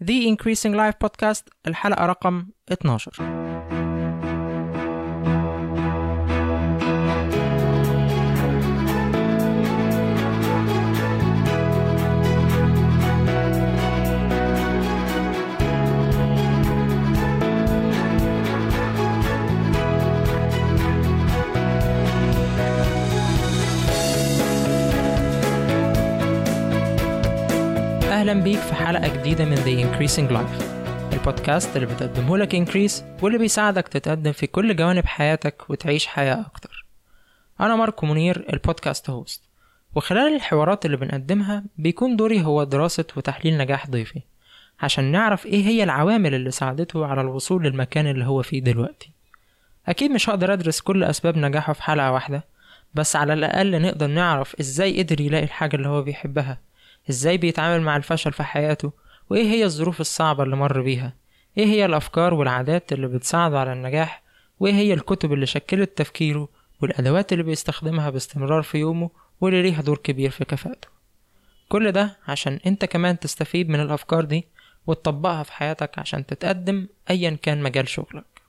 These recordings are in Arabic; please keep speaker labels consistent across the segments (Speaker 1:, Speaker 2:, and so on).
Speaker 1: The Increasing Life Podcast الحلقة رقم 12 أهلا بيك في حلقة جديدة من The Increasing Life. البودكاست اللي بتقدمه لك Increase واللي بيساعدك تتقدم في كل جوانب حياتك وتعيش حياة أكتر. أنا ماركو منير ال podcast host وخلال الحوارات اللي بنقدمها بيكون دوري هو دراسة وتحليل نجاح ضيفي عشان نعرف إيه هي العوامل اللي ساعدته على الوصول للمكان اللي هو فيه دلوقتي. أكيد مش هقدر أدرس كل أسباب نجاحه في حلقة واحدة بس على الأقل نقدر نعرف إزاي قدر يلاقي الحاجة اللي هو بيحبها. إزاي بيتعامل مع الفشل في حياته؟ وايه هي الظروف الصعبة اللي مر بيها؟ إيه هي الافكار والعادات اللي بتساعده على النجاح؟ وايه هي الكتب اللي شكلت تفكيره؟ والادوات اللي بيستخدمها باستمرار في يومه واللي ليها دور كبير في كفاءته. كل ده عشان انت كمان تستفيد من الافكار دي وتطبقها في حياتك عشان تتقدم ايا كان مجال شغلك.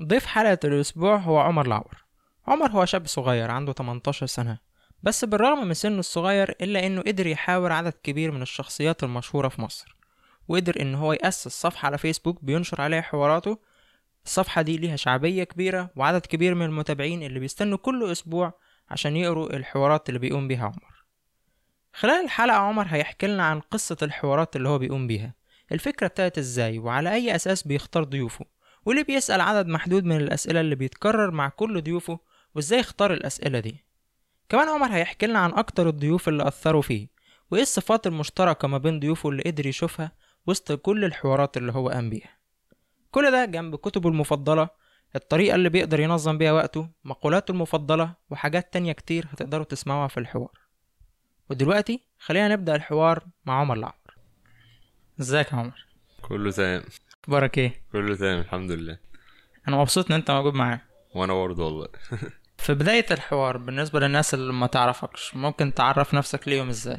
Speaker 1: ضيف حلقة الأسبوع هو عمر العور. عمر هو شاب صغير عنده 18 سنة. بس بالرغم من سنه الصغير إلا إنه قدر يحاور عدد كبير من الشخصيات المشهورة في مصر وقدر إن هو يأسس صفحة على فيسبوك بينشر عليها حواراته. الصفحة دي ليها شعبية كبيرة وعدد كبير من المتابعين اللي بيستنوا كل أسبوع عشان يقروا الحوارات اللي بيقوم بيها عمر. خلال الحلقة عمر هيحكي لنا عن قصة الحوارات اللي هو بيقوم بيها. الفكرة ابتدت إزاي وعلى أي أساس بيختار ضيوفه واللي بيسأل عدد محدود من الأسئلة اللي بيتكرر مع كل ضيوفه وإزاي اختار الأسئلة دي. كمان عمر هيحكي لنا عن أكتر الضيوف اللي أثروا فيه وإيه الصفات المشتركة ما بين ضيوفه اللي قدر يشوفها وسط كل الحوارات اللي هو قام بيها. كل ده جنب كتبه المفضلة الطريقة اللي بيقدر ينظم بيها وقته مقولاته المفضلة وحاجات تانية كتير هتقدروا تسمعوها في الحوار. ودلوقتي خلينا نبدأ الحوار مع عمر العمر ازيك يا عمر؟
Speaker 2: كله تمام.
Speaker 1: أخبارك إيه؟
Speaker 2: كله تمام الحمد لله.
Speaker 1: أنا مبسوط إن أنت موجود معايا.
Speaker 2: وأنا برضه والله.
Speaker 1: في بداية الحوار بالنسبة للناس اللي ما تعرفكش ممكن تعرف نفسك ليهم إزاي؟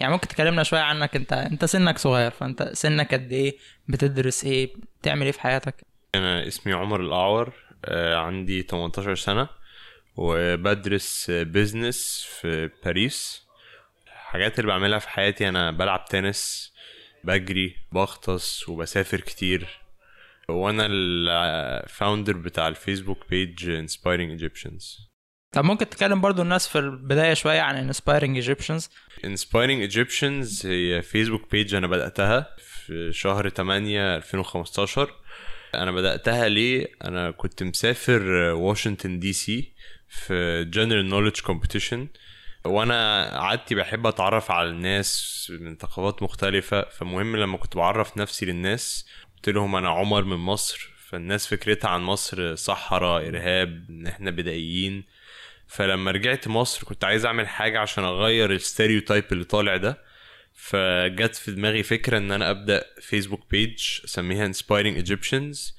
Speaker 1: يعني ممكن تكلمنا شوية عنك أنت أنت سنك صغير فأنت سنك قد إيه؟ بتدرس إيه؟ بتعمل إيه في حياتك؟
Speaker 2: أنا اسمي عمر الأعور آه، عندي 18 سنة وبدرس بيزنس في باريس. الحاجات اللي بعملها في حياتي أنا بلعب تنس بجري بغطس وبسافر كتير. وأنا ال founder بتاع ال Facebook page Inspiring Egyptians.
Speaker 1: طب ممكن تكلم برضو الناس في البداية شوية عن Inspiring Egyptians
Speaker 2: Inspiring Egyptians هي Facebook page أنا بدأتها في شهر 8 2015 أنا بدأتها ليه؟ أنا كنت مسافر واشنطن دي سي في General Knowledge Competition. وأنا عادتي بحب أتعرف على الناس من ثقافات مختلفة فمهم لما كنت بعرف نفسي للناس قلت لهم أنا عمر من مصر فالناس فكرتها عن مصر صحراء إرهاب إن إحنا بدائيين. فلما رجعت مصر كنت عايز أعمل حاجة عشان أغير ال stereotype اللي طالع ده. فجت في دماغي فكرة إن أنا أبدأ Facebook page أسميها Inspiring Egyptians.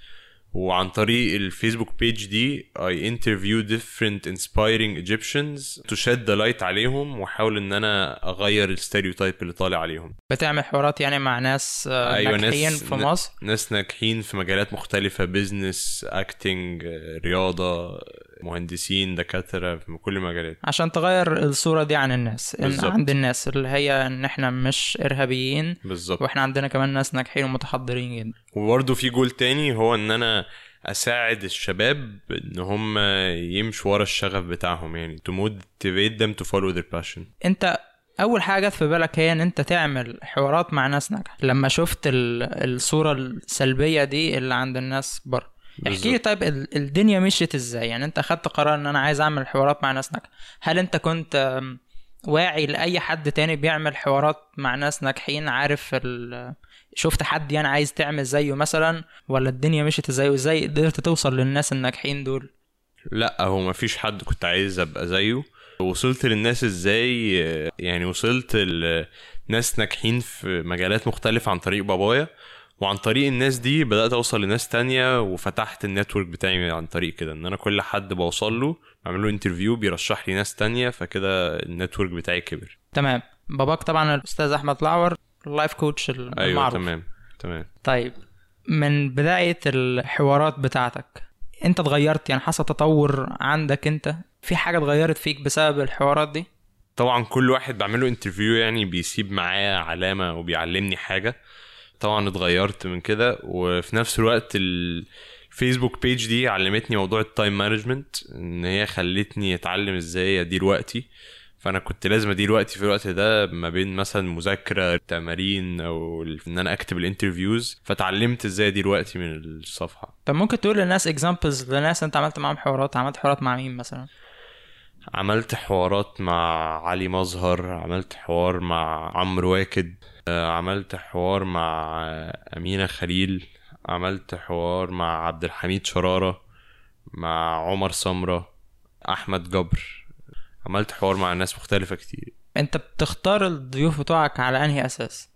Speaker 2: وعن طريق ال Facebook page دي I interview different inspiring Egyptians to shed the light عليهم وأحاول إن أنا أغير ال stereotype اللي طالع عليهم.
Speaker 1: بتعمل حوارات يعني مع ناس آه،
Speaker 2: أيوة،
Speaker 1: ناجحين
Speaker 2: ناس-
Speaker 1: في مصر؟
Speaker 2: ناس ناجحين في مجالات مختلفة business acting رياضة مهندسين دكاترة في كل المجالات
Speaker 1: عشان تغير الصورة دي عن الناس إن
Speaker 2: بالظبط.
Speaker 1: عند الناس اللي هي إن إحنا مش إرهابيين
Speaker 2: بالظبط.
Speaker 1: وإحنا عندنا كمان ناس ناجحين ومتحضرين جدا.
Speaker 2: وبرضه في جول تاني هو إن أنا أساعد الشباب إن هم يمشوا ورا الشغف بتاعهم يعني to motivate them to follow their passion.
Speaker 1: أنت أول حاجة جت في بالك هي إن أنت تعمل حوارات مع ناس ناجحة. لما شفت ال- الصورة السلبية دي اللي عند الناس بره احكي لي. طيب ال- الدنيا مشيت إزاي؟ يعني انت خدت قرار ان أنا عايز اعمل حوارات مع ناس ناجحه هل انت كنت واعي لأي حد تاني بيعمل حوارات مع ناس ناجحين عارف ال... شفت حد يعني عايز تعمل زيه مثلا؟ ولا الدنيا مشيت إزاي وازاي قدرت توصل للناس الناجحين دول؟
Speaker 2: لا هو ما فيش حد كنت عايز أبقى زيه. وصلت للناس إزاي؟ يعني وصلت لناس ناجحين في مجالات مختلفة عن طريق بابايا. وعن طريق الناس دي بدأت أوصل لناس تانية وفتحت ال network بتاعي عن طريق كده إن أنا كل حد بوصل له بعمل له interview بيرشح لي ناس تانية فكده ال network بتاعي كبر.
Speaker 1: تمام. باباك طبعا الأستاذ أحمد الأعور ال life coach المعروف.
Speaker 2: أيوه تمام تمام.
Speaker 1: طيب من بداية الحوارات بتاعتك أنت اتغيرت؟ يعني حصل تطور عندك أنت؟ في حاجة اتغيرت فيك بسبب الحوارات دي؟
Speaker 2: طبعا كل واحد بعمله interview يعني بيسيب معايا علامة وبيعلمني حاجة. طبعا اتغيرت من كده وفي نفس الوقت ال Facebook page دي علمتني موضوع ال time management إن هي خلتني أتعلم إزاي أدير وقتي. فأنا كنت لازم أدير وقتي في الوقت ده ما بين مثلا مذاكرة تمارين أو إن أنا أكتب ال interviews فتعلمت إزاي أدير وقتي من الصفحة.
Speaker 1: طب ممكن تقول للناس اكزامبلز لناس أنت عملت معاهم حوارات؟ عملت حوارات مع مين مثلا؟
Speaker 2: عملت حوارات مع علي مظهر عملت حوار مع عمرو واكد. عملت حوار مع أمينة خليل عملت حوار مع عبد الحميد شرارة مع عمر سمرة أحمد جبر. عملت حوار مع ناس مختلفة كتير.
Speaker 1: أنت بتختار الضيوف بتوعك على أنهي أساس؟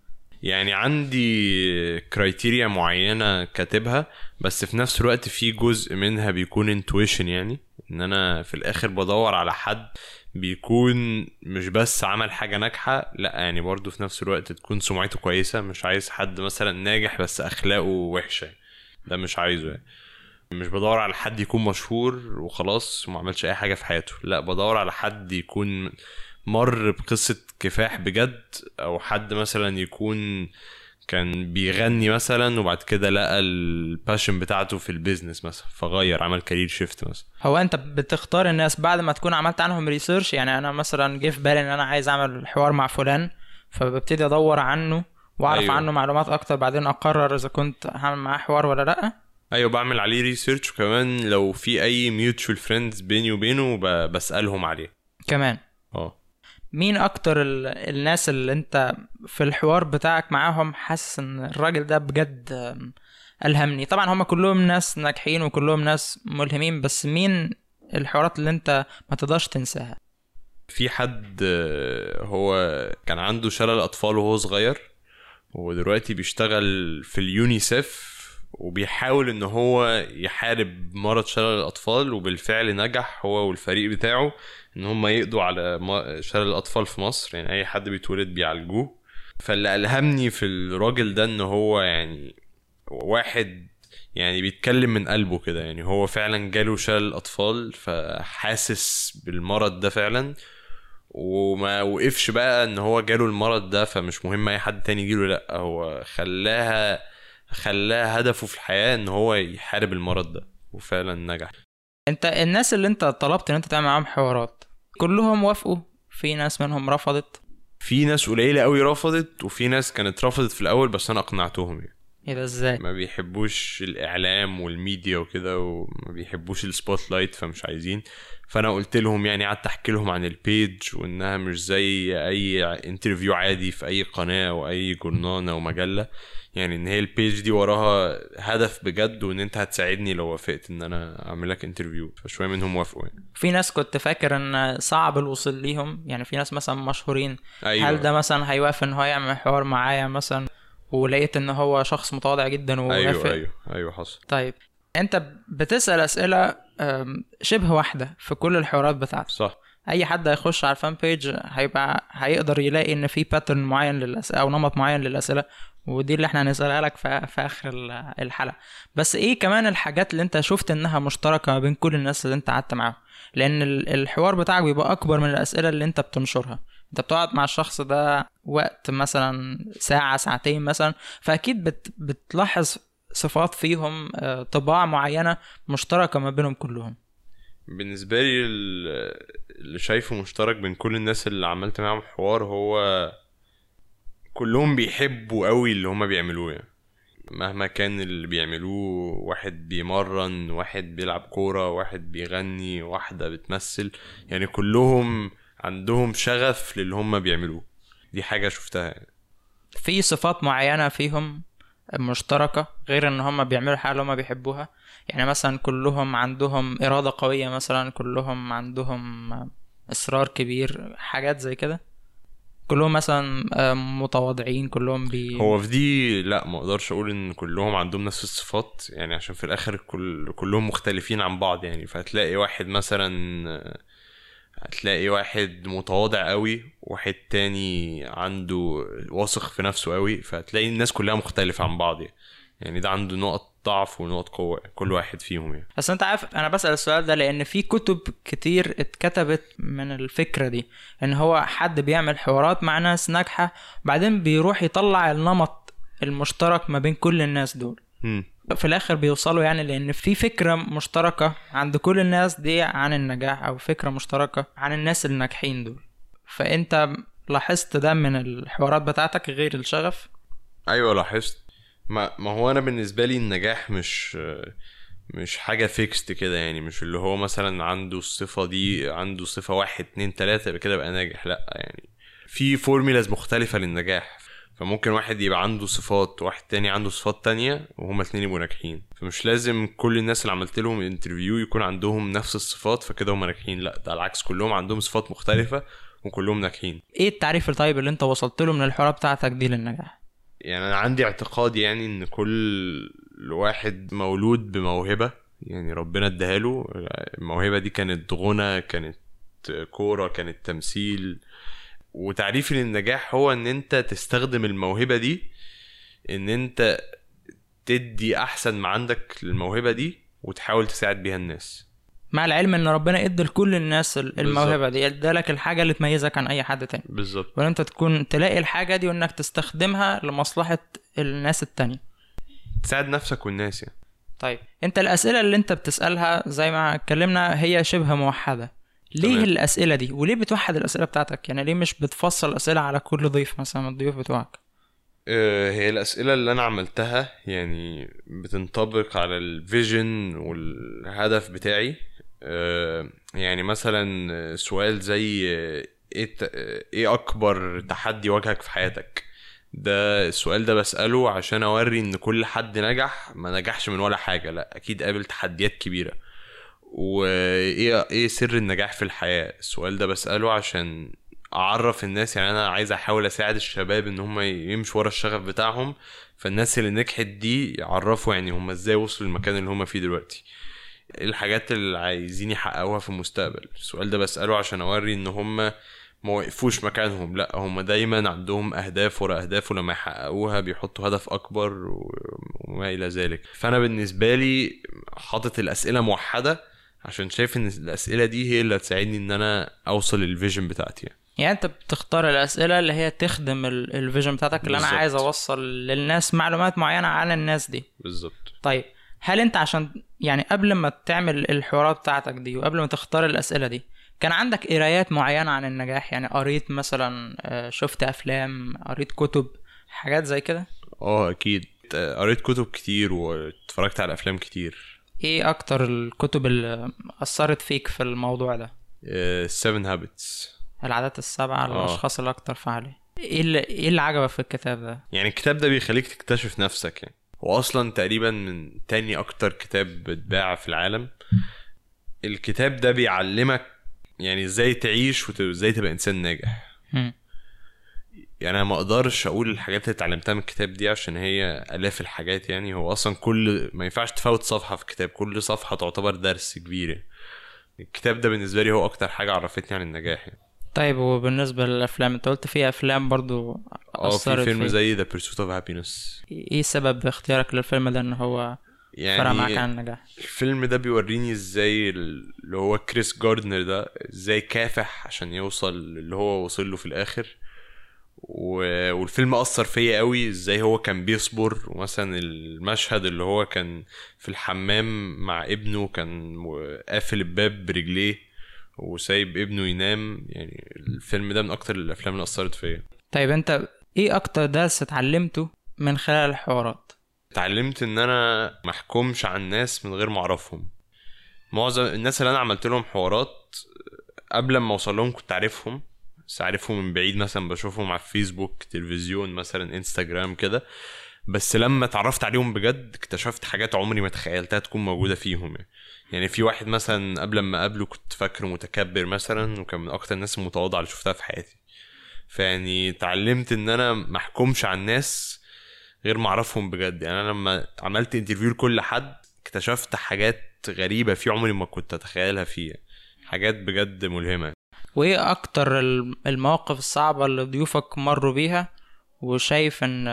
Speaker 2: يعني عندي criteria معينة كاتبها بس في نفس الوقت في جزء منها بيكون intuition يعني إن أنا في الآخر بدور على حد بيكون مش بس عمل حاجة ناجحة لأ يعني برضو في نفس الوقت تكون سمعته كويسة مش عايز حد مثلا ناجح بس أخلاقه وحشة ده مش عايزه يعني. مش بدور على حد يكون مشهور وخلاص وما عملش أي حاجة في حياته لأ بدور على حد يكون مر بقصة كفاح بجد أو حد مثلا يكون كان بيغني مثلا وبعد كده لقى ال passion بتاعته في ال business مثلا فغير عمل career shift مثلا.
Speaker 1: هو أنت بتختار الناس بعد ما تكون عملت عنهم research يعني أنا مثلا جه في بالي إن أنا عايز أعمل حوار مع فلان فببتدي أدور عنه وأعرف
Speaker 2: أيوة.
Speaker 1: عنه معلومات أكتر بعدين أقرر إذا كنت هعمل معاه حوار ولا لأ.
Speaker 2: أيوه بعمل عليه research وكمان لو في أي mutual friends بيني وبينه بسألهم عليه.
Speaker 1: كمان.
Speaker 2: آه.
Speaker 1: مين أكتر ال... الناس اللي أنت في الحوار بتاعك معاهم حاسس إن الراجل ده بجد ألهمني؟ طبعا هم كلهم ناس ناجحين وكلهم ناس ملهمين بس مين الحوارات اللي أنت ما تقدرش تنساها؟
Speaker 2: في حد هو كان عنده شلل أطفال وهو صغير ودلوقتي بيشتغل في اليونيسيف وبيحاول إن هو يحارب مرض شلل الأطفال وبالفعل نجح هو والفريق بتاعه إن هم يقضوا على شلل الأطفال في مصر. يعني أي حد بيتولد بيعالجوه. فاللي ألهمني في الراجل ده إن هو يعني واحد يعني بيتكلم من قلبه كده. يعني هو فعلا جاله شلل الاطفال فحاسس بالمرض ده فعلا. وما وقفش بقى إن هو جاله المرض ده فمش مهم أي حد تاني يجيله لأ. هو خلاها خلاها هدفه في الحياة إن هو يحارب المرض ده وفعلا نجح.
Speaker 1: أنت الناس اللي أنت طلبت إن أنت تعمل معاهم حوارات كلهم وافقوا؟ في ناس منهم رفضت؟
Speaker 2: في ناس قليلة قوي رفضت وفي ناس كانت رفضت في الأول بس أنا أقنعتهم يعني.
Speaker 1: إيه ده إزاي؟
Speaker 2: ما بيحبوش الإعلام والميديا وكده وما بيحبوش ال spotlight فمش عايزين. فأنا قلت لهم يعني قعدت أحكي لهم عن ال page وإنها مش زي أي interview عادي في أي قناة أو أي جورنال أو مجلة. يعني إن هي ال page دي وراها هدف بجد وإن أنت هتساعدني لو وافقت إن أنا أعمل لك interview فشوية منهم وافقوا يعني.
Speaker 1: في ناس كنت فاكر إن صعب الوصول ليهم. يعني في ناس مثلا مشهورين.
Speaker 2: أيوه.
Speaker 1: هل ده مثلا هيوافق إن هو يعمل حوار معايا مثلا؟ ولقيت إن هو شخص متواضع جدا ووافق
Speaker 2: أيوه أيوه أيوه حصل.
Speaker 1: طيب أنت بتسأل أسئلة شبه واحدة في كل الحوارات بتاعتك.
Speaker 2: صح.
Speaker 1: أي حد هيخش على ال fan page هيبقى هيقدر يلاقي إن في pattern معين للاسئله أو نمط معين للأسئلة ودي اللي إحنا هنسألها لك في, في آخر ال- الحلقة. بس إيه كمان الحاجات اللي أنت شفت إنها مشتركة ما بين كل الناس اللي أنت قعدت معاهم؟ لأن ال- الحوار بتاعك بيبقى أكبر من الأسئلة اللي أنت بتنشرها. انت بتقعد مع الشخص ده وقت مثلا ساعة ساعتين مثلا فأكيد بت بتلاحظ صفات فيهم آه، طباع معينة مشتركة ما بينهم كلهم.
Speaker 2: بالنسبة لي ال- اللي شايفه مشترك بين كل الناس اللي عملت معاهم حوار هو كلهم بيحبوا قوي اللي هما بيعملوه يعني. مهما كان اللي بيعملوه واحد بيمرن واحد بيلعب كورة واحد بيغني واحدة بتمثل يعني كلهم عندهم شغف للي هما بيعملوه. دي حاجة شفتها يعني.
Speaker 1: في صفات معينة فيهم مشتركة غير إن هم بيعملوا حاجة اللي هم بيحبوها؟ يعني مثلا كلهم عندهم إرادة قوية مثلا كلهم عندهم إصرار كبير حاجات زي كده؟ كلهم مثلا آه، متواضعين كلهم بي
Speaker 2: هو في دي لا ما أقدرش أقول إن كلهم عندهم نفس الصفات. يعني عشان في الآخر كل كلهم مختلفين عن بعض يعني. فهتلاقي واحد مثلا هتلاقي واحد متواضع قوي واحد تاني عنده واثق في نفسه قوي فهتلاقي الناس كلها مختلفة عن بعض يعني. يعني ده عنده نقط ضعف ونقط قوة كل واحد فيهم يعني
Speaker 1: بس انت عارف أنا بسأل السؤال ده لأن في كتب كتير اتكتبت من الفكرة دي إن هو حد بيعمل حوارات مع ناس ناجحة بعدين بيروح يطلع النمط المشترك ما بين كل الناس دول
Speaker 2: مم.
Speaker 1: في الآخر بيوصلوا يعني لأن في فكرة مشتركة عند كل الناس دي عن النجاح أو فكرة مشتركة عن الناس الناجحين دول. فأنت لاحظت ده من الحوارات بتاعتك غير الشغف؟
Speaker 2: أيوه لاحظت. ما ما هو أنا بالنسبة لي النجاح مش مش حاجة fixed كده يعني مش اللي هو مثلا عنده الصفة دي عنده صفة واحد اتنين تلاتة كده بقى ناجح. لأ يعني في formulas مختلفة للنجاح. فممكن واحد يبقى عنده صفات وواحد تاني عنده صفات تانية وهما الاتنين يبقوا ناجحين. فمش لازم كل الناس اللي عملت لهم interview يكون عندهم نفس الصفات فكده هما ناجحين. لا ده العكس كلهم عندهم صفات مختلفة وكلهم ناجحين.
Speaker 1: إيه التعريف الطيب اللي انت وصلت له من الحوارات بتاعتك دي للنجاح؟
Speaker 2: يعني أنا عندي اعتقاد يعني إن كل واحد مولود بموهبة يعني ربنا اداها له. الموهبة دي كانت غنى كانت كورة كانت تمثيل وتعريفي للنجاح هو إن أنت تستخدم الموهبة دي إن أنت تدي أحسن ما عندك للموهبة دي وتحاول تساعد بيها الناس.
Speaker 1: مع العلم إن ربنا ادى لكل الناس ال- الموهبة دي ادالك الحاجة اللي تميزك عن أي حد تاني.
Speaker 2: بالظبط.
Speaker 1: وإن أنت تكون تلاقي الحاجة دي وإنك تستخدمها لمصلحة الناس التانية.
Speaker 2: تساعد نفسك والناس يعني.
Speaker 1: طيب أنت الأسئلة اللي أنت بتسألها زي ما اتكلمنا هي شبه موحدة. ليه
Speaker 2: تمام.
Speaker 1: الأسئلة دي؟ وليه بتوحد الأسئلة بتاعتك؟ يعني ليه مش بتفصل الاسئله على كل ضيف مثلا من الضيوف بتوعك؟
Speaker 2: آه، هي الأسئلة اللي أنا عملتها يعني بتنطبق على الفيجن والهدف بتاعي. آه، يعني مثلا سؤال زي إيه إيه أكبر تحدي واجهك في حياتك؟ ده السؤال ده بسأله عشان أوري إن كل حد نجح ما نجحش من ولا حاجة لأ أكيد قابل تحديات كبيرة. وايه إيه سر النجاح في الحياة؟ السؤال ده بسأله عشان أعرف الناس يعني أنا عايز أحاول أساعد الشباب إن هم يمشوا ورا الشغف بتاعهم فالناس اللي نجحت دي يعرفوا يعني هم إزاي وصلوا للمكان اللي هم فيه دلوقتي. الحاجات اللي عايزين يحققوها في المستقبل. السؤال ده بسأله عشان أوري إن هم ما وقفوش مكانهم لأ هم دايما عندهم أهداف ورا أهداف ولما يحققوها بيحطوا هدف أكبر وما إلى ذلك. فأنا بالنسبة لي حاطط الأسئلة موحدة عشان شايف إن الأسئلة دي هي اللي هتساعدني إن أنا أوصل لل vision بتاعتي. يعني.
Speaker 1: يعني أنت بتختار الأسئلة اللي هي تخدم ال- ال vision بتاعتك اللي أنا
Speaker 2: بالظبط.
Speaker 1: عايز أوصل للناس معلومات معينة عن الناس دي.
Speaker 2: بالظبط.
Speaker 1: طيب هل أنت عشان يعني قبل ما تعمل الحوارات بتاعتك دي وقبل ما تختار الأسئلة دي كان عندك قرايات معينة عن النجاح؟ يعني قريت مثلا آه، شفت أفلام قريت كتب حاجات زي كده؟
Speaker 2: آه أكيد. قريت كتب كتير واتفرجت على أفلام كتير.
Speaker 1: إيه أكتر الكتب اللي أثرت فيك في الموضوع ده؟
Speaker 2: سيفن هابتس
Speaker 1: العادات السبعة
Speaker 2: آه.
Speaker 1: للاشخاص الاكثر فعاليه إيه اللي إيه اللي عجبك في الكتاب ده؟
Speaker 2: يعني الكتاب ده بيخليك تكتشف نفسك يعني. هو أصلا تقريبا من تاني أكتر كتاب بتباع في العالم. الكتاب ده بيعلمك يعني إزاي تعيش وازاي تبقى إنسان ناجح. يعني أنا ما أقدرش أقول الحاجات اللي اتعلمتها من الكتاب دي عشان هي آلاف الحاجات يعني هو أصلا كل ما ينفعش تفوت صفحة في كتاب كل صفحة تعتبر درس كبير يعني. الكتاب ده بالنسبة لي هو أكتر حاجة عرفتني عن النجاح يعني
Speaker 1: طيب وبالنسبة للأفلام أنت قلت في أفلام برضو
Speaker 2: آه في
Speaker 1: أثرت
Speaker 2: فيلم. زي The Pursuit of Happyness
Speaker 1: إيه سبب اختيارك للفيلم ده إن هو فرق معاك عن
Speaker 2: يعني
Speaker 1: النجاح
Speaker 2: الفيلم ده بيوريني إزاي اللي هو كريس جاردنر ده إزاي كافح عشان يوصل اللي هو وصل له في الآخر. والفيلم أثر فيا قوي إزاي هو كان بيصبر ومثلا المشهد اللي هو كان في الحمام مع ابنه كان قافل الباب برجليه وسايب ابنه ينام. يعني الفيلم ده من أكتر الأفلام اللي أثرت فيا.
Speaker 1: طيب أنت إيه أكتر درس اتعلمته من خلال الحوارات؟
Speaker 2: اتعلمت إن أنا محكومش على الناس من غير ما أعرفهم. معظم الناس اللي أنا عملت لهم حوارات قبل ما أوصل لهم كنت عارفهم. بس عارفهم من بعيد مثلا بشوفهم على فيسبوك تلفزيون مثلا إنستجرام كده. بس لما اتعرفت عليهم بجد اكتشفت حاجات عمري ما تخيلتها تكون موجودة فيهم. يعني. يعني في واحد مثلا قبل ما أقابله كنت فاكره متكبر مثلا وكان من أكتر الناس المتواضعة اللي شفتها في حياتي. فيعني اتعلمت إن أنا محكومش على الناس غير ما أعرفهم بجد. يعني أنا لما عملت انترفيو لكل حد اكتشفت حاجات غريبة في عمري ما كنت أتخيلها فيه حاجات بجد ملهمة.
Speaker 1: وإيه أكتر الم- المواقف الصعبة اللي ضيوفك مروا بيها؟ وشايف إن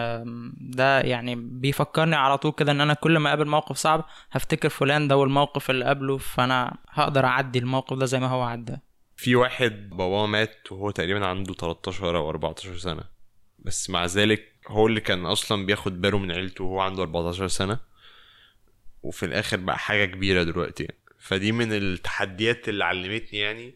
Speaker 1: ده يعني بيفكرني على طول كده إن أنا كل ما أقابل موقف صعب هفتكر فلان ده والموقف اللي قبله فأنا هقدر أعدي الموقف ده زي ما هو عدى.
Speaker 2: في واحد باباه مات وهو تقريبا عنده 13 أو 14 سنة. بس مع ذلك هو اللي كان أصلا بياخد باله من عيلته وهو عنده 14 سنة. وفي الآخر بقى حاجة كبيرة دلوقتي. يعني. فدي من التحديات اللي علمتني يعني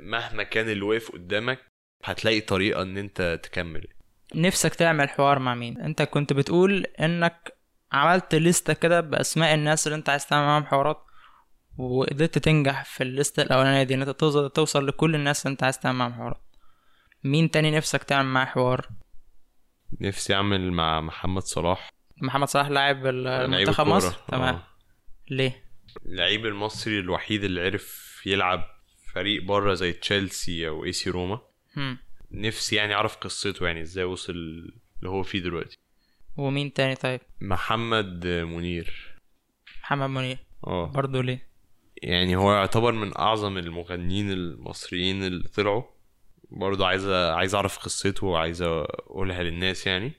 Speaker 2: مهما كان اللي واقف قدامك هتلاقي طريقة إن أنت تكمل.
Speaker 1: نفسك تعمل حوار مع مين؟ أنت كنت بتقول إنك عملت لستة كده بأسماء الناس اللي أنت عايز تعمل معاهم حوارات وقدرت تنجح في الليستة الأولانية دي إن أنت توصل توصل لكل الناس اللي أنت عايز تعمل معاهم حوارات. مين تاني نفسك تعمل معاه حوار؟
Speaker 2: نفسي أعمل مع محمد صلاح.
Speaker 1: محمد صلاح لاعب ال-
Speaker 2: لعيب
Speaker 1: منتخب
Speaker 2: الكورة.
Speaker 1: مصر؟ تمام.
Speaker 2: آه.
Speaker 1: ليه؟
Speaker 2: اللعيب المصري الوحيد اللي عرف يلعب فريق بره زي تشيلسي أو إيه إس روما.
Speaker 1: هم.
Speaker 2: نفسي يعني أعرف قصته يعني إزاي وصل اللي هو فيه دلوقتي.
Speaker 1: ومين تاني طيب؟
Speaker 2: محمد منير.
Speaker 1: محمد منير.
Speaker 2: آه.
Speaker 1: برضو ليه؟
Speaker 2: يعني هو يعتبر من أعظم المغنيين المصريين اللي طلعوا. برضه عايز عايز أعرف قصته وعايز أقولها للناس يعني.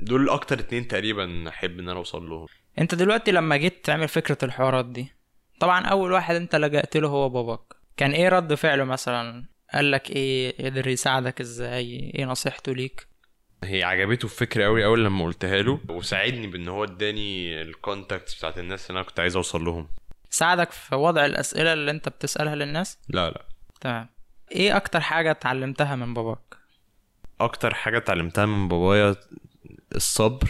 Speaker 2: دول أكتر اتنين تقريبا أحب إن أنا أوصل لهم.
Speaker 1: أنت دلوقتي لما جيت تعمل فكرة الحوارات دي طبعا أول واحد أنت لجأت له هو باباك. كان إيه رد فعله مثلا؟ قال لك إيه قدر يساعدك إزاي؟ إيه نصيحته ليك؟
Speaker 2: هي عجبته الفكرة قوي اول لما قلتها له وساعدني بإن هو اداني ال contacts بتاعت الناس اللي أنا كنت عايز أوصل لهم.
Speaker 1: ساعدك في وضع الأسئلة اللي أنت بتسألها للناس؟
Speaker 2: لا لا.
Speaker 1: تمام. إيه أكتر حاجة اتعلمتها من باباك؟
Speaker 2: أكتر حاجة اتعلمتها من بابايا الصبر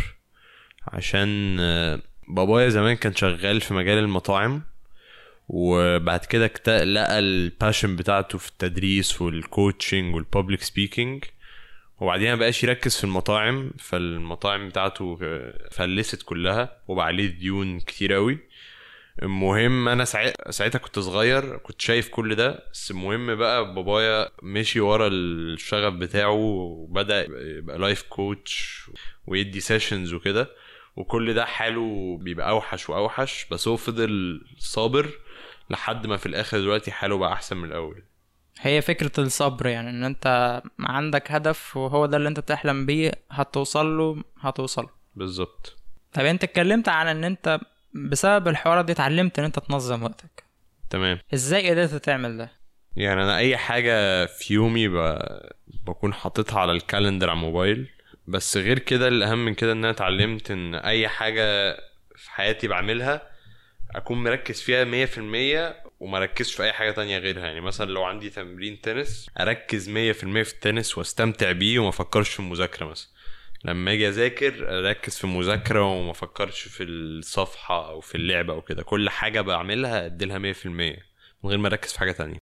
Speaker 2: عشان آه، بابايا زمان كان شغال في مجال المطاعم. وبعد كده لقى ال passion بتاعته في التدريس وال coaching وال public speaking وبعدين مبقاش يركز في المطاعم فالمطاعم بتاعته آه، فلست كلها وبقى عليه ديون كتير قوي. المهم أنا ساعت... ساعتها كنت صغير كنت شايف كل ده. بس المهم بقى بابايا مشي ورا الشغف بتاعه وبدأ يبقى life coach ويدي sessions وكده. وكل ده حاله بيبقى أوحش وأوحش. بس هو فضل صابر لحد ما في الآخر دلوقتي حاله بقى أحسن من الأول.
Speaker 1: هي فكرة الصبر يعني إن أنت عندك هدف وهو ده اللي أنت بتحلم بيه هتوصل له هتوصل.
Speaker 2: بالظبط.
Speaker 1: طب أنت اتكلمت عن إن أنت بسبب الحوارات دي اتعلمت إن أنت تنظم وقتك.
Speaker 2: تمام.
Speaker 1: إزاي قدرت تعمل ده؟
Speaker 2: يعني أنا أي حاجة في يومي ب... بكون حاططها على الكالندر على الموبايل. بس غير كده الأهم من كده إن أنا اتعلمت إن أي حاجة في حياتي بعملها أكون مركز فيها مية في المية وما ركزش في أي حاجة تانية غيرها. يعني مثلا لو عندي تمرين تنس أركز مية في المية في التنس وأستمتع بيه وما أفكرش في المذاكرة مثلا. لما أجي أذاكر أركز في المذاكرة وما أفكرش في الصفحة أو في اللعبة أو كده. كل حاجة بعملها اديلها مية في المية من غير ما أركز في حاجة تانية.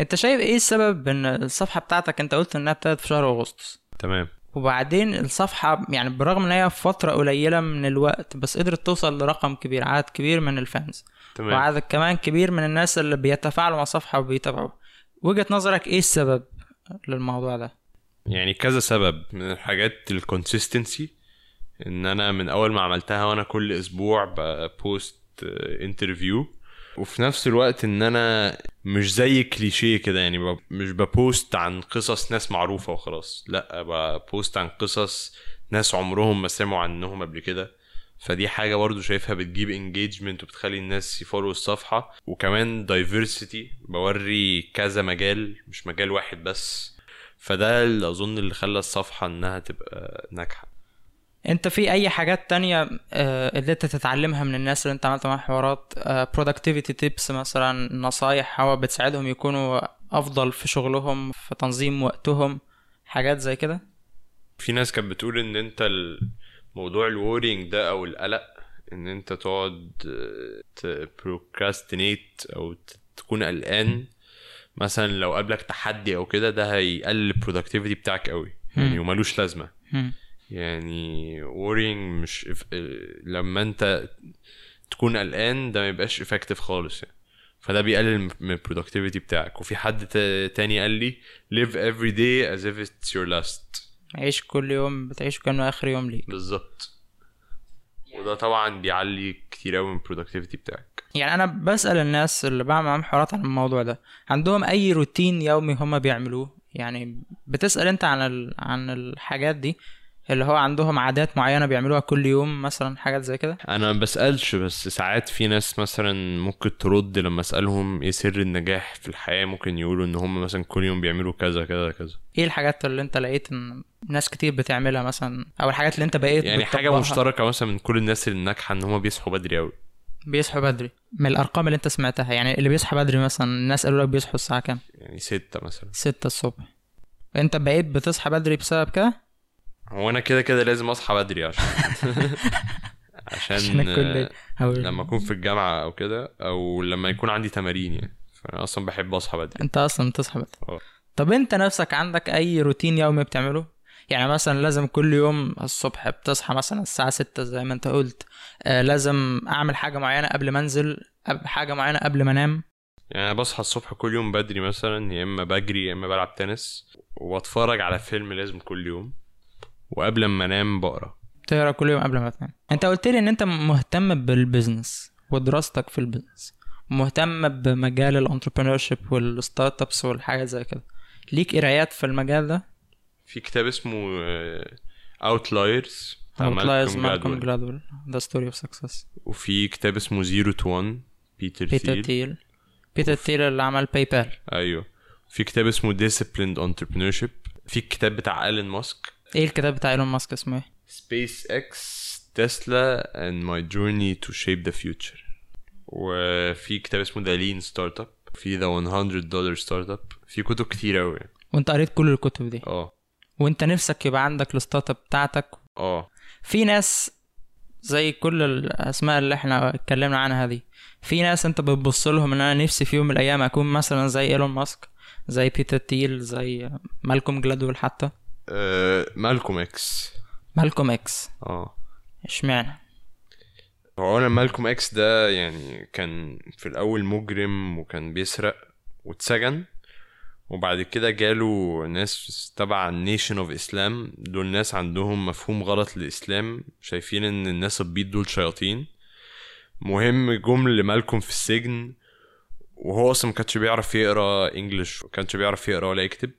Speaker 1: أنت شايف إيه السبب إن الصفحة بتاعتك أنت قلت إنها ابتدت في شهر أغسطس؟
Speaker 2: تمام.
Speaker 1: وبعدين الصفحة يعني بالرغم إن هي في فترة قليلة من الوقت بس قدرت توصل لرقم كبير عدد كبير من الفانز.
Speaker 2: تمام.
Speaker 1: وعدد كمان كبير من الناس اللي بيتفاعلوا مع الصفحة وبيتابعوا. وجهة نظرك إيه السبب للموضوع ده؟
Speaker 2: يعني كذا سبب. من الحاجات ال consistency إن أنا من أول ما عملتها وأنا كل أسبوع ب post interview وفي نفس الوقت إن أنا مش زي كليشيه كده يعني مش ب post عن قصص ناس معروفة وخلاص لأ ب post عن قصص ناس عمرهم ما سمعوا عنهم قبل كده. فدي حاجة برضو شايفها بتجيب engagement وبتخلي الناس ي follow وا الصفحة. وكمان diversity بوري كذا مجال مش مجال واحد بس. فده اللي أظن اللي خلى الصفحة إنها تبقى ناجحة.
Speaker 1: انت في اي حاجات تانية آه، قدرت تتعلمها من الناس اللي انت عملت معاهم حوارات؟ productivity tips مثلا نصايح هو بتساعدهم يكونوا أفضل في شغلهم في تنظيم وقتهم حاجات زي كده؟
Speaker 2: في ناس كانت بتقول إن أنت الموضوع ال worrying ده أو القلق إن أنت تقعد procrastinate أو ت- تكون قلقان. مثلا لو قابلك تحدي أو كده ده هيقلل ال productivity بتاعك قوي يعني. وملوش
Speaker 1: لازمة.
Speaker 2: يعني worrying مش إف... لما انت تكون قلقان ده ما يبقاش effective خالص يعني. فده بيقلل من ال productivity بتاعك. وفي حد تا- تاني قال لي live every day as if it's your last.
Speaker 1: عيش كل يوم بتعيش كأنه آخر يوم ليك.
Speaker 2: بالظبط. وده طبعا بيعلي كتير قوي من البرودكتيفيتي بتاعك.
Speaker 1: يعني أنا بسأل الناس اللي بعمل معاهم حوارات عن الموضوع ده عندهم أي روتين يومي هم بيعملوه؟ يعني بتسأل أنت عن ال... عن الحاجات دي اللي هو عندهم عادات معينة بيعملوها كل يوم مثلا حاجات زي كده؟
Speaker 2: أنا ما بسألش بس ساعات في ناس مثلا ممكن ترد لما أسألهم إيه سر النجاح في الحياة ممكن يقولوا إن هم مثلا كل يوم بيعملوا كذا كذا كذا.
Speaker 1: إيه الحاجات اللي أنت لقيت إن ناس كتير بتعملها مثلا؟ أو الحاجات اللي أنت بقيت
Speaker 2: يعني
Speaker 1: حاجة؟
Speaker 2: مشتركة مثلا من كل الناس اللي ناجحه إن هم بيصحوا بدري قوي
Speaker 1: بيصحوا بدري. من الأرقام اللي أنت سمعتها يعني اللي بيصحى بدري مثلا الناس قالوا لك بيصحوا الساعة كام؟
Speaker 2: يعني ستة مثلا.
Speaker 1: ستة الصبح. أنت بقيت بتصحى بدري بسبب كده؟
Speaker 2: هو أنا كده كده لازم أصحى بدري عشان عشان, لما أكون في الجامعة أو كده أو لما يكون عندي تمارين يعني. فأنا أصلا بحب أصحى بدري.
Speaker 1: أنت أصلا بتصحى بدري.
Speaker 2: آه.
Speaker 1: طب أنت نفسك عندك أي روتين يومي بتعمله؟ يعني مثلا لازم كل يوم الصبح بتصحى مثلا الساعة ستة زي ما أنت قلت. آه لازم أعمل حاجة معينة قبل ما أنزل حاجة معينة قبل ما أنام.
Speaker 2: يعني أنا بصحى الصبح كل يوم بدري مثلا يا إما بجري يا إما بلعب تنس. وأتفرج على فيلم لازم كل يوم. وقبل ما انام بقرا.
Speaker 1: تقرا كل يوم قبل ما تنام. انت قلت لي ان انت مهتم بال business ودراستك في ال business مهتم بمجال ال entrepreneurship وال startups والحاجات زي كده. ليك قرايات في المجال ده؟
Speaker 2: في كتاب اسمه Outliers
Speaker 1: Outliers. مالكوم جلادويل The Story of Success
Speaker 2: وفي كتاب اسمه Zero to 1 بيتر
Speaker 1: بيتر تيل بيتر تيل اللي عمل باي بال
Speaker 2: أيوه. في كتاب اسمه disciplined entrepreneurship. في الكتاب بتاع ايلون ماسك
Speaker 1: إيه الكتاب بتاع إيلون ماسك اسمه إيه؟
Speaker 2: سبيس إكس تسلا and my journey to shape the future. وفي كتاب اسمه The Lean Startup. في The 100 Dollar Startup. في كتب كتير أوي.
Speaker 1: وانت قريت كل الكتب دي.
Speaker 2: آه.
Speaker 1: وانت نفسك يبقى عندك ال startup بتاعتك.
Speaker 2: آه.
Speaker 1: في ناس زي كل الأسماء اللي إحنا اتكلمنا عنها دي. في ناس انت بتبص لهم إن أنا نفسي في يوم من الأيام أكون مثلا زي إيلون ماسك زي بيتر تيل زي مالكوم جلادويل حتى.
Speaker 2: آه، مالكوم إكس.
Speaker 1: مالكوم إكس.
Speaker 2: آه.
Speaker 1: إشمعنى؟
Speaker 2: هو أنا مالكوم إكس ده يعني كان في الأول مجرم وكان بيسرق واتسجن وبعد كده جاله ناس تبع ال Nation of Islam دول ناس عندهم مفهوم غلط للإسلام شايفين إن الناس البيض دول شياطين. مهم جم لمالكوم في السجن وهو أصلا ما كانش بيعرف يقرأ English ما كانش بيعرف يقرأ ولا يكتب.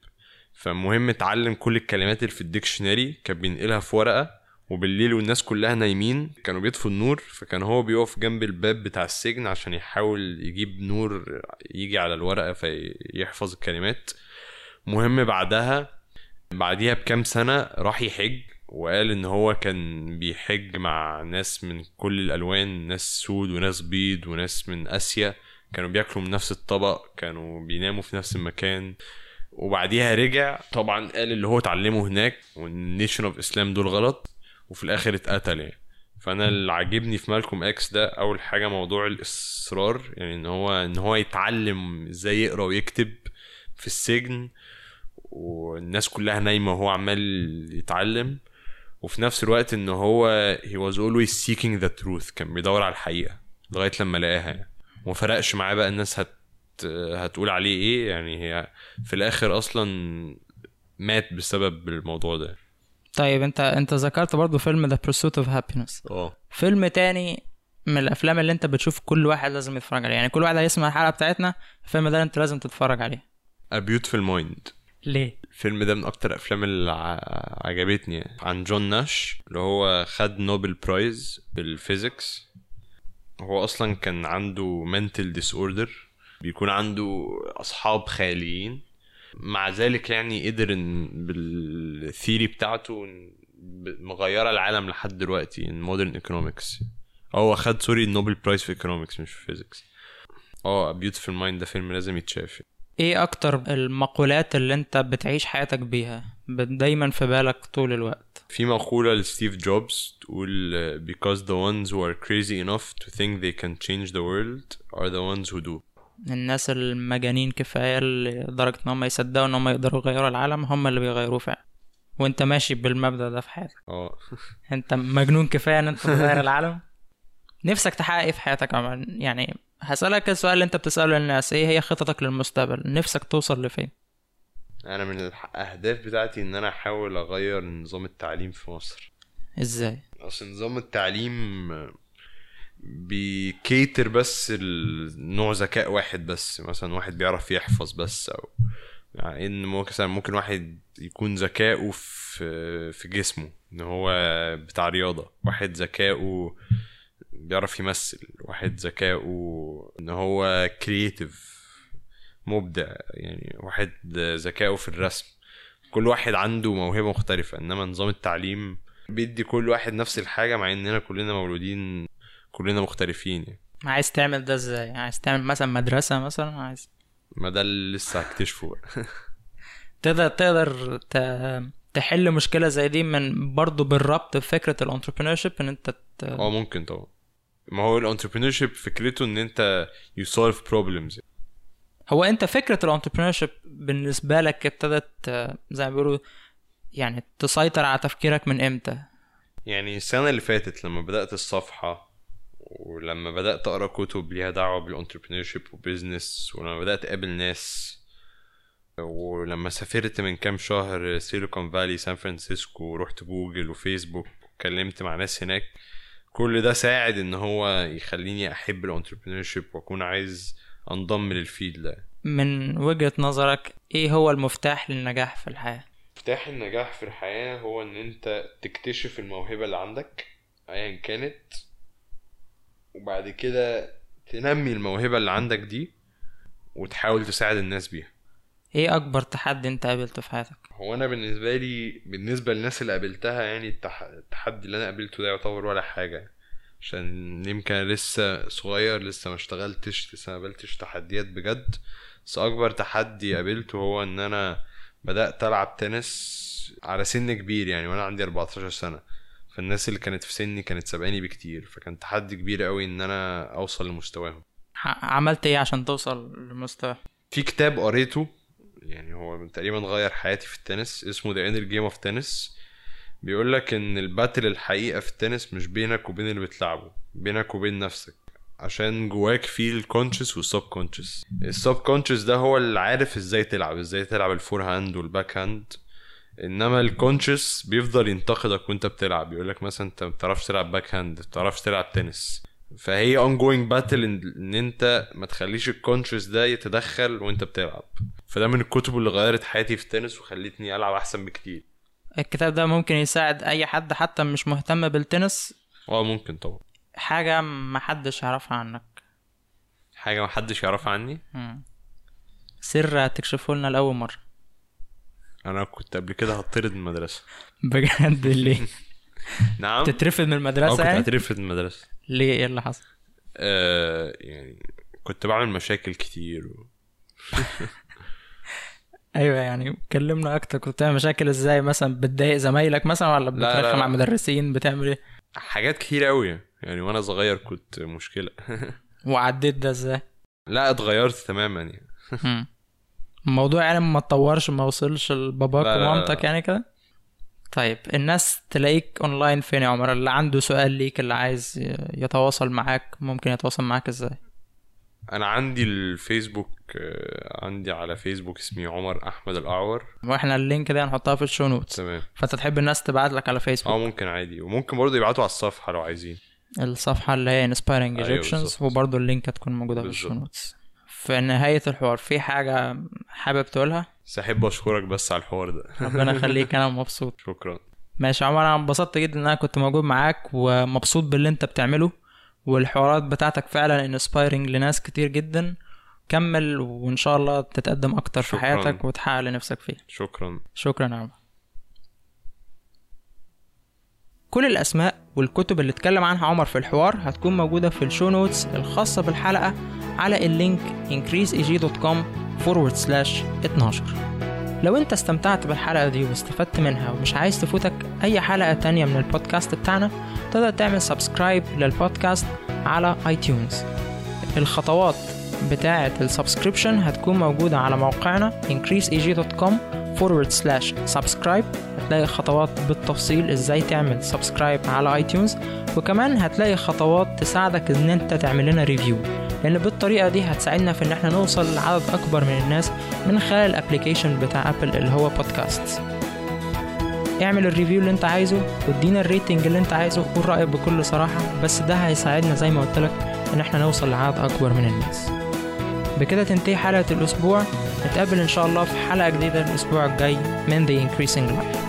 Speaker 2: فمهم اتعلم كل الكلمات اللي في ال dictionary كان بينقلها في ورقة وبالليل والناس كلها نايمين كانوا بيطفوا النور فكان هو بيقف جنب الباب بتاع السجن عشان يحاول يجيب نور يجي على الورقة فيحفظ الكلمات. مهم بعدها بعديها بكام سنة راح يحج وقال إن هو كان بيحج مع ناس من كل الألوان ناس سود وناس بيض وناس من آسيا. كانوا بياكلوا من نفس الطبق كانوا بيناموا في نفس المكان. وبعديها رجع طبعا قال اللي هو اتعلمه هناك وال Nation of Islam دول غلط وفي الآخر اتقتل يعني. فأنا اللي عاجبني في مالكوم إكس ده أول حاجة موضوع الإصرار يعني إن هو إن هو يتعلم إزاي يقرأ ويكتب في السجن والناس كلها نايمة وهو عمال يتعلم. وفي نفس الوقت إن هو he was always seeking the truth كان بيدور على الحقيقة لغاية لما لقاها يعني. وما فرقش معاه بقى الناس هت هتقول عليه إيه يعني هي في الآخر أصلا مات بسبب الموضوع ده.
Speaker 1: طيب انت انت ذكرت برضو فيلم The Pursuit of Happiness.
Speaker 2: آه.
Speaker 1: فيلم تاني من الأفلام اللي انت بتشوف كل واحد لازم يتفرج عليه. يعني كل واحد هيسمع الحلقة بتاعتنا الفيلم ده انت لازم تتفرج عليه.
Speaker 2: A Beautiful Mind.
Speaker 1: ليه؟
Speaker 2: الفيلم ده من أكتر الأفلام اللي عجبتني. يعني. عن جون ناش اللي هو خد Nobel Prize بال physics. هو أصلا كان عنده mental disorder. بيكون عنده أصحاب خياليين. مع ذلك يعني قدر إن بال theory بتاعته مغيرة العالم لحد دلوقتي in modern economics. هو خد sorry ال Nobel Prize في economics مش في physics. آه Beautiful Mind ده فيلم لازم يتشاف.
Speaker 1: إيه أكتر المقولات اللي أنت بتعيش حياتك بيها؟ دايما في بالك طول الوقت.
Speaker 2: في مقولة لستيف جوبز تقول because the ones who are crazy enough to think they can change the world are the ones who do.
Speaker 1: الناس المجانين كفاية لدرجة إن هم يصدقوا إن هم يقدروا يغيروا العالم هم اللي بيغيروه فعلا. وأنت ماشي بالمبدأ ده في حياتك.
Speaker 2: آه.
Speaker 1: أنت مجنون كفاية إن أنت تغير العالم؟ نفسك تحقق إيه في حياتك عموما؟ يعني هسألك السؤال اللي أنت بتسأله للناس إيه هي خططك للمستقبل؟ نفسك توصل لفين؟
Speaker 2: أنا من الاهداف بتاعتي إن أنا أحاول أغير نظام التعليم في مصر.
Speaker 1: إزاي؟
Speaker 2: أصل نظام التعليم بيكيتر بس النوع ذكاء واحد بس مثلا واحد بيعرف يحفظ بس أو يعني إن مثلا ممكن واحد يكون ذكائه في في جسمه إن هو بتاع رياضة واحد ذكائه بيعرف يمثل واحد ذكائه إن هو كرييتيف مبدع يعني واحد ذكائه في الرسم. كل واحد عنده موهبة مختلفة إنما نظام التعليم بيدي كل واحد نفس الحاجة مع إننا كلنا مولودين كلنا مختلفين يعني.
Speaker 1: عايز تعمل ده إزاي؟ عايز تعمل مثلا مدرسة مثلا؟ عايز
Speaker 2: ما ده اللي لسه هكتشفه بقى.
Speaker 1: تقدر تقدر. تحل مشكلة زي دي من برضه بالربط بفكرة ال entrepreneur إن أنت ت...
Speaker 2: آه ممكن طبعا. ما هو ال entrepreneur فكرته إن أنت you solve problems.
Speaker 1: هو أنت فكرة ال entrepreneur بالنسبة لك ابتدت زي ما بيقولوا يعني تسيطر على تفكيرك من إمتى؟
Speaker 2: يعني السنة اللي فاتت لما بدأت الصفحة ولما بدأت أقرأ كتب ليها دعوة بال entrepreneur و business ولما بدأت أقابل ناس ولما سافرت من كام شهر Silicon Valley سان فرانسيسكو ورحت جوجل وفيسبوك وكلمت مع ناس هناك كل ده ساعد إن هو يخليني أحب ال entrepreneur وأكون عايز أنضم للفيلد ده.
Speaker 1: من وجهة نظرك إيه هو المفتاح للنجاح في الحياة؟
Speaker 2: مفتاح النجاح في الحياة هو إن أنت تكتشف الموهبة اللي عندك ايا كانت. وبعد كده تنمي الموهبة اللي عندك دي وتحاول تساعد الناس بيها.
Speaker 1: إيه اكبر تحدي انت قابلته في حياتك؟
Speaker 2: هو أنا بالنسبة لي بالنسبة للناس اللي قابلتها يعني التح... التحدي اللي أنا قابلته ده يعتبر ولا حاجة. عشان يمكن لسه صغير لسه ما اشتغلتش لسه ما قابلتش تحديات بجد. بس اكبر تحدي قابلته هو ان أنا بدأت ألعب تنس على سن كبير يعني وأنا عندي 14 سنة. فالناس اللي كانت في سني كانت سابقاني بكتير فكان تحدي كبير قوي إن أنا أوصل لمستواهم.
Speaker 1: عملت إيه عشان توصل لمستوى؟
Speaker 2: في كتاب قريته يعني هو تقريبا غير حياتي في التنس اسمه The Inner Game of Tennis. بيقول لك إن ال battle الحقيقة في التنس مش بينك وبين اللي بتلعبه بينك وبين نفسك. عشان جواك في ال conscious وال subconscious ال subconscious ده هو اللي عارف إزاي تلعب إزاي تلعب ال forehand وال backhand إنما ال conscious بيفضل ينتقدك وأنت بتلعب. يقول لك مثلا أنت ما بتعرفش تلعب backhand ما بتعرفش تلعب تنس. فهي ongoing battle ان أنت ما تخليش ال conscious ده يتدخل وأنت بتلعب. فده من الكتب اللي غيرت حياتي في التنس وخلتني ألعب أحسن بكتير.
Speaker 1: الكتاب ده ممكن يساعد أي حد حتى مش مهتم بالتنس.
Speaker 2: آه ممكن طبعا.
Speaker 1: حاجة محدش يعرفها عنك.
Speaker 2: حاجة ما حدش يعرفها عني؟
Speaker 1: مم. سر هتكشفه لنا لأول مرة.
Speaker 2: أنا كنت قبل كده هطرد من المدرسة.
Speaker 1: بجد؟ ليه؟
Speaker 2: نعم.
Speaker 1: تترفض من المدرسة
Speaker 2: كنت
Speaker 1: يعني؟
Speaker 2: هترفد من المدرسة.
Speaker 1: ليه؟ إيه اللي حصل؟
Speaker 2: آه يعني كنت بعمل مشاكل كتير و...
Speaker 1: أيوه يعني كلمنا أكتر. كنت بتعمل مشاكل إزاي؟ مثلا بتضايق زمايلك مثلا ولا
Speaker 2: لا،
Speaker 1: بترخم
Speaker 2: لا.
Speaker 1: على المدرسين؟ بتعمل إيه؟
Speaker 2: حاجات كتير قوي يعني. وأنا صغير كنت مشكلة.
Speaker 1: وعديت ده إزاي؟
Speaker 2: لا اتغيرت تماما يعني.
Speaker 1: الموضوع يعني ما اتطورش ما وصلش لباباك. ومامتك يعني كده؟ طيب الناس تلاقيك اونلاين فين يا عمر؟ اللي عنده سؤال ليك اللي عايز يتواصل معاك ممكن يتواصل معاك إزاي؟
Speaker 2: أنا عندي الفيسبوك آه، عندي على فيسبوك اسمي عمر احمد الاعور.
Speaker 1: وإحنا ال link ده هنحطها في ال show notes
Speaker 2: تمام.
Speaker 1: فانت تحب الناس تبعت لك على
Speaker 2: آه
Speaker 1: فيسبوك
Speaker 2: ممكن عادي. وممكن برضه يبعتوا على الصفحة لو عايزين.
Speaker 1: الصفحة اللي هي inspiring
Speaker 2: أيوة
Speaker 1: Egyptians
Speaker 2: بالظبط.
Speaker 1: وبرضه ال link هتكون موجودة في ال
Speaker 2: show.
Speaker 1: notes في نهاية الحوار في حاجة حابب تقولها؟
Speaker 2: بس احب اشكرك بس على الحوار ده.
Speaker 1: ربنا يخليك أنا مبسوط.
Speaker 2: شكرا.
Speaker 1: ماشي يا عمر أنا انبسطت جدا إن أنا كنت موجود معاك ومبسوط باللي أنت بتعمله والحوارات بتاعتك فعلا inspiring لناس كتير جدا. كمل وإن شاء الله تتقدم أكتر في
Speaker 2: شكراً.
Speaker 1: حياتك وتحقق اللي نفسك فيه.
Speaker 2: شكرا.
Speaker 1: شكرا يا عمر. كل الأسماء والكتب اللي اتكلم عنها عمر في الحوار هتكون موجودة في ال show notes الخاصة بالحلقة على ال link increaseeg.com forward slash 12 لو انت استمتعت بالحلقة دي واستفدت منها ومش عايز تفوتك أي حلقة تانية من البودكاست بتاعنا تقدر تعمل subscribe للبودكاست على iTunes الخطوات بتاعة ال subscription هتكون موجودة على موقعنا increaseeg.com forward slash subscribe هتلاقي خطوات بالتفصيل إزاي تعمل subscribe على iTunes وكمان هتلاقي خطوات تساعدك إن أنت تعمل لنا review لأن بالطريقة دي هتساعدنا في إن إحنا نوصل لعدد أكبر من الناس من خلال ال application بتاع Apple اللي هو بودكاست اعمل ال review اللي أنت عايزه وادينا ال rating اللي أنت عايزه قول رايك بكل صراحة بس ده هيساعدنا زي ما قلت لك إن إحنا نوصل لعدد أكبر من الناس. بكده تنتهي حلقة الأسبوع. نتقابل إن شاء الله في حلقة جديدة الأسبوع الجاي. من The Increasing Life